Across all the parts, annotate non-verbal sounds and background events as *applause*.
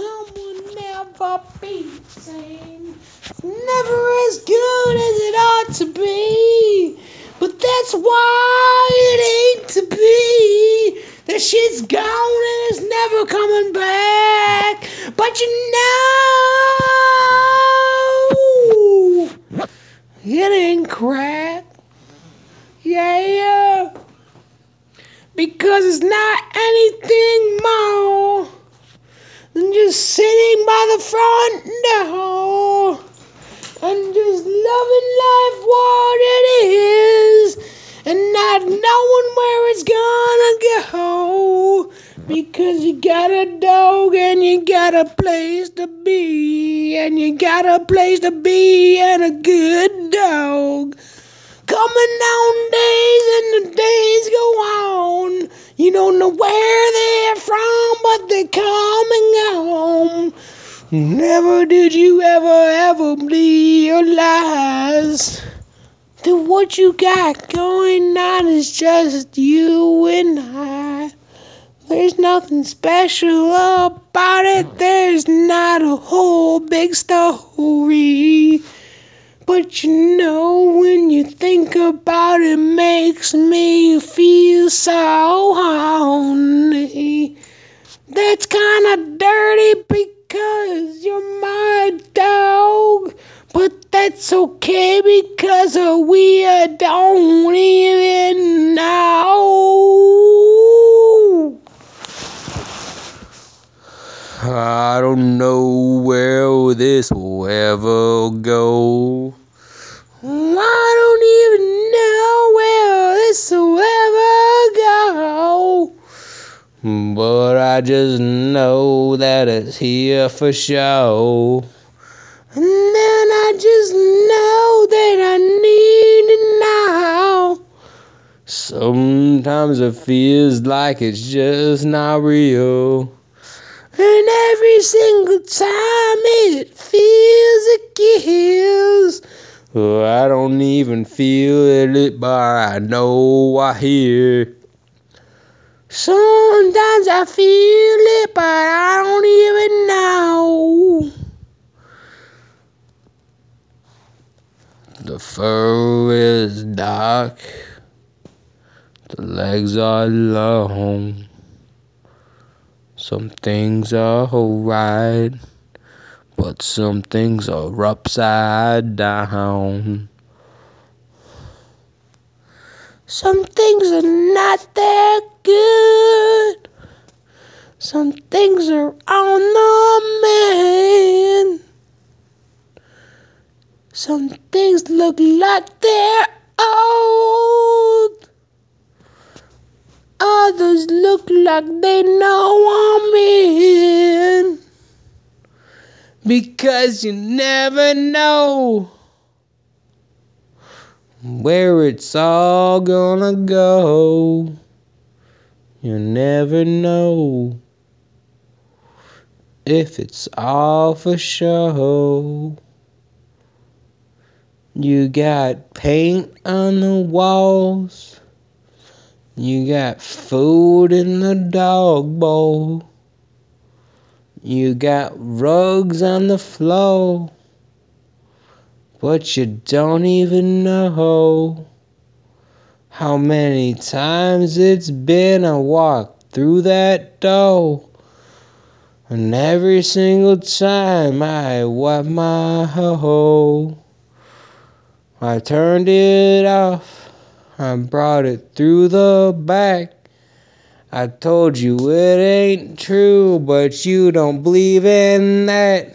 outcome will never be the same. It's never as good as it ought to be. But that's why it ain't to be. The shit's gone and it's never coming back. But you know, it ain't crap. Yeah. Because it's not anything more sitting by the front door and just loving life what it is. And not knowing where it's gonna go. Because you got a dog and you got a place to be. And you got a place to be and a good dog coming on days and the days go on you don't know where they're from but they're coming home Never did you ever, ever realize that what you got going on is just you and I. There's nothing special about it, there's not a whole big story. But you know, when you think about it, makes me feel so horny. That's kinda dirty because you're my dog. But that's okay because we don't even know. I don't know where this will ever go. I don't even know where this will ever go. But I just know that it's here for show. And then I just know that I need to know. Sometimes it feels like it's just not real. And every single time it feels it kills. Oh, I don't even feel it, but I know I hear. Sometimes I feel it, but I don't even know. The fur is dark, the legs are long. Some things are alright, but some things are upside down. Some things are not that good. Some things are on the man. Some things look like they're old. Others look like they know I'm in. Because you never know where it's all gonna go. You never know if it's all for show. You got paint on the walls. You got food in the dog bowl. You got rugs on the floor. But you don't even know how many times it's been I walked through that door. And every single time I wiped my hoe, I turned it off. I brought it through the back. I told you it ain't true, but you don't believe in that.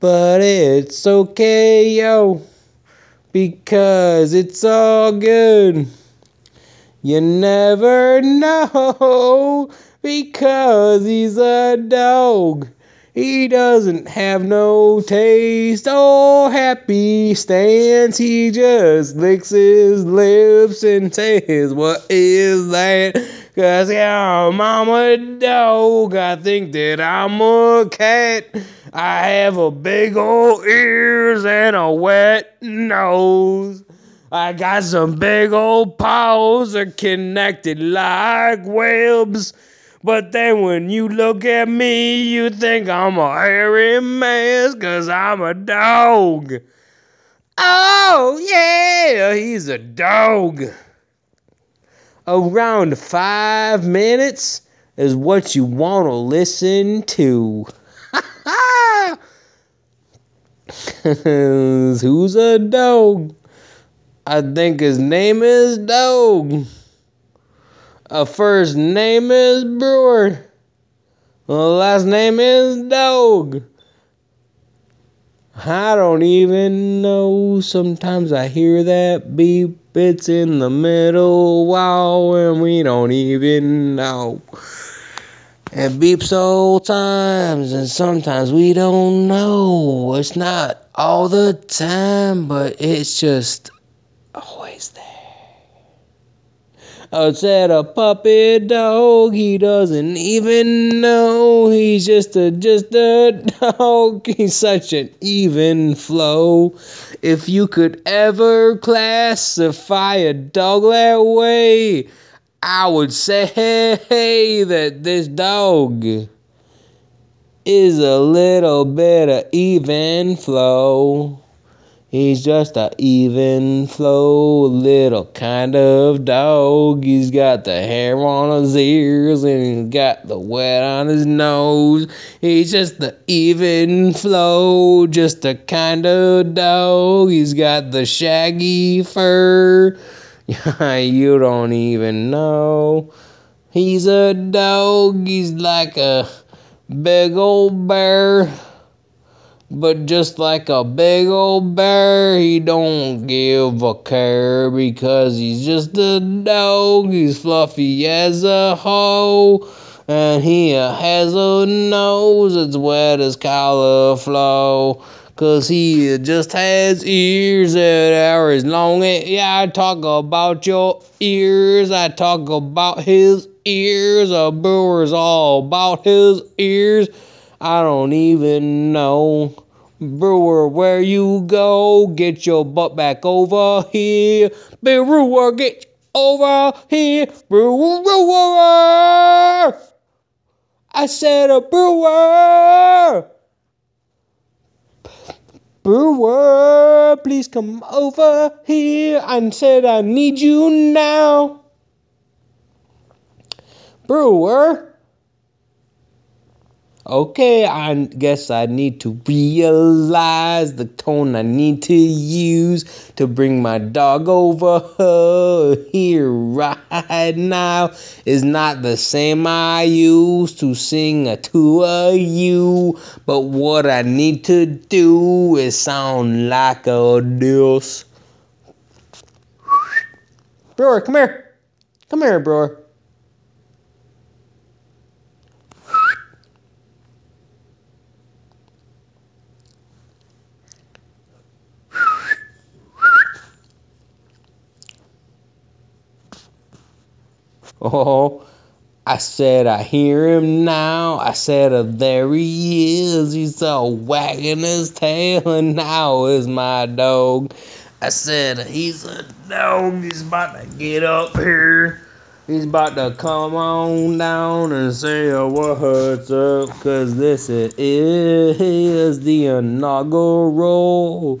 But it's okay, yo, because it's all good. You never *laughs* know because he's a dog. He doesn't have no taste or happy stance. He just licks his lips and says, What is that? Cause yeah, I'm a dog. I think that I'm a cat. I have a big old ears and a wet nose. I got some big old paws that are connected like webs. But then when you look at me, you think I'm a hairy mess, cause I'm a dog. Oh, yeah, he's a dog. Around five minutes is what you want to listen to. *laughs* Who's a dog? I think his name is Dog. A first name is Brewer. Last name is Dog. I don't even know. Sometimes I hear that beep. It's in the middle. Wow, and we don't even know. It beeps all times, and sometimes we don't know. It's not all the time, but it's just always there. I a puppy dog, he doesn't even know he's just a just a dog. *laughs* He's such an even flow. If you could ever classify a dog that way, I would say *laughs* that this dog is a little bit of even flow. He's just a even flow little kind of dog. He's got the hair on his ears and he's got the wet on his nose. He's just the even flow, just a kind of dog. He's got the shaggy fur. *laughs* you don't even know. He's a dog. He's like a big old bear. But just like a big old bear, he don't give a care because he's just a dog. He's fluffy as a hoe. And he has a nose that's wet as cauliflower. Cause he just has ears that are as long as yeah, I talk about your ears. I talk about his ears. A brewer's all about his ears. I don't even know. Brewer, where you go? Get your butt back over here. Brewer, get over here. Brewer! I said a brewer! Brewer, please come over here. I said I need you now. Brewer. Okay, I guess I need to realize the tone I need to use to bring my dog over *laughs* here right now is not the same I used to sing to a you. But what I need to do is sound like a deuce. Brewer, come here. Come here, Brewer. Oh, I said, I hear him now. I said, oh, there he is. He's all wagging his tail, and now is my dog. I said, he's a dog. He's about to get up here. He's about to come on down and say oh, what's up, cause this is the inaugural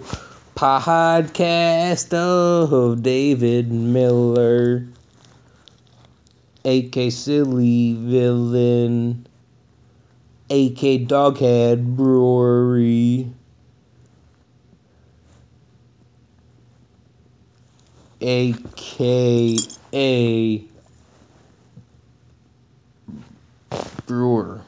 podcast of David Miller. AK Silly Villain, AK Doghead Brewery, AKA Brewer.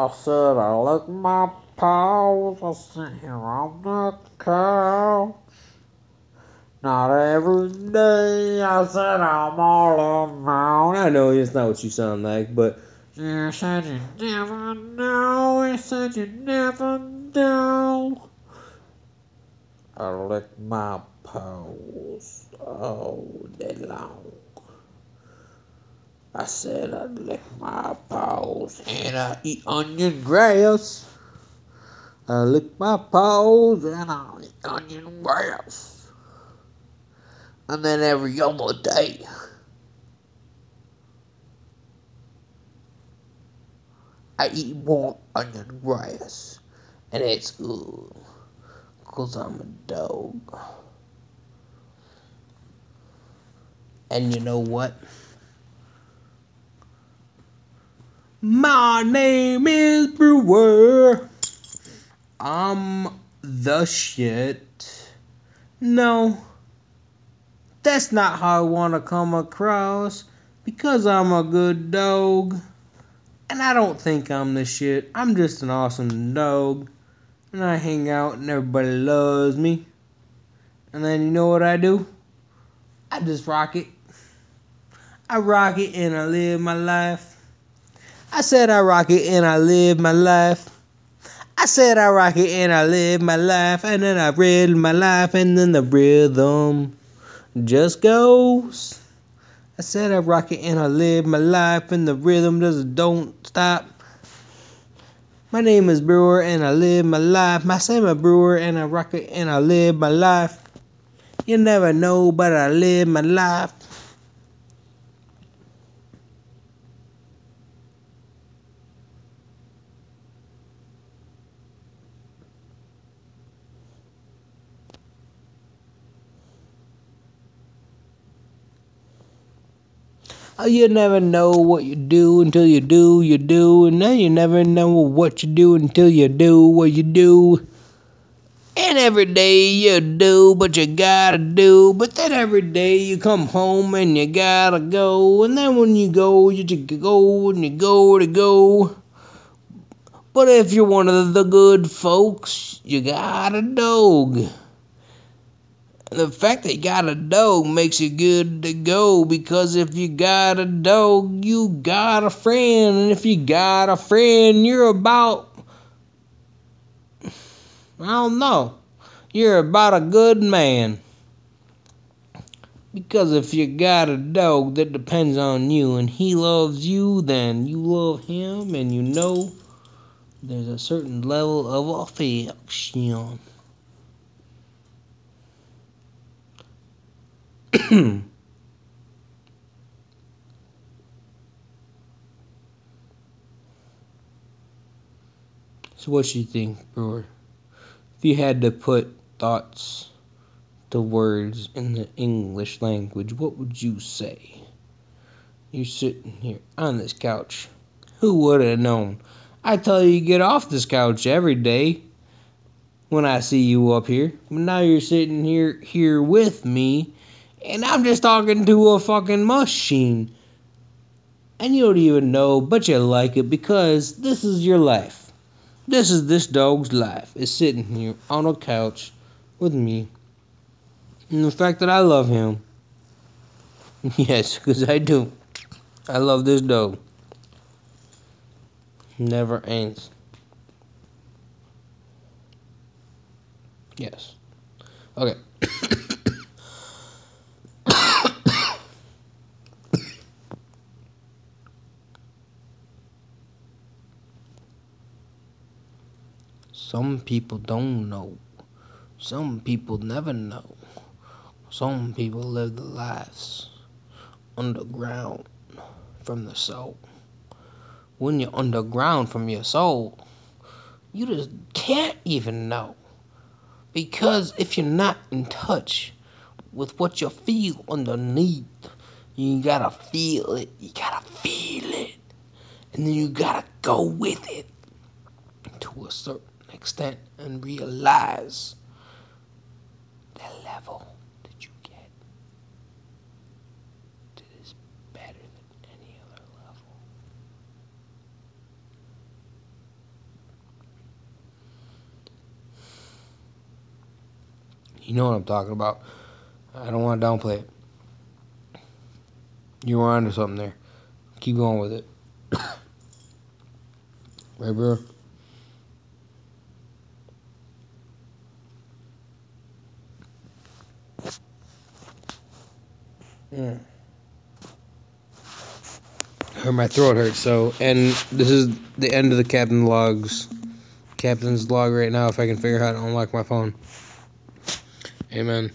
I said I like my paws, I sit here on the couch. Not every day, I said I'm all alone. I know it's not what you sound like, but you said you never know. You said you never know. I lick my paws all day long. I said I lick my paws and I eat onion grass. I lick my paws and I eat onion grass. And then every other day, I eat more onion grass. And it's good. Because I'm a dog. And you know what? My name is Brewer. I'm the shit. No, that's not how I want to come across because I'm a good dog. And I don't think I'm the shit. I'm just an awesome dog. And I hang out and everybody loves me. And then you know what I do? I just rock it. I rock it and I live my life. I said I rock it and I live my life. I said I rock it and I live my life. And then I read my life and then the rhythm just goes. I said I rock it and I live my life and the rhythm just don't stop. My name is Brewer and I live my life. My name is Brewer and I rock it and I live my life. You never know, but I live my life. You never know what you do until you do, you do, and then you never know what you do until you do what you do. And every day you do what you gotta do, but then every day you come home and you gotta go, and then when you go, you just go and you go to go. But if you're one of the good folks, you got a dog the fact that you got a dog makes you good to go because if you got a dog, you got a friend. And if you got a friend, you're about, I don't know, you're about a good man. Because if you got a dog that depends on you and he loves you, then you love him and you know there's a certain level of affection. *clears throat* so what do you think, Brewer? If you had to put thoughts to words in the English language, what would you say? You're sitting here on this couch. Who would have known? I tell you, get off this couch every day when I see you up here. But now you're sitting here here with me and I'm just talking to a fucking machine. And you don't even know, but you like it because this is your life. This is this dog's life. It's sitting here on a couch with me. And the fact that I love him. *laughs* Yes, because I do. I love this dog. Never ends. Yes. Okay. Some people don't know. Some people never know. Some people live their lives underground from the soul. When you're underground from your soul, you just can't even know. Because if you're not in touch with what you feel underneath, you gotta feel it. You gotta feel it. And then you gotta go with it to a certain extent and realize the level that you get that is better than any other level. You know what I'm talking about. I don't want to downplay it. You were onto something there. Keep going with it. *coughs* right, bro? Yeah. Or my throat hurts. So, and this is the end of the Captain Logs captain's log right now if I can figure out how to unlock my phone. Amen.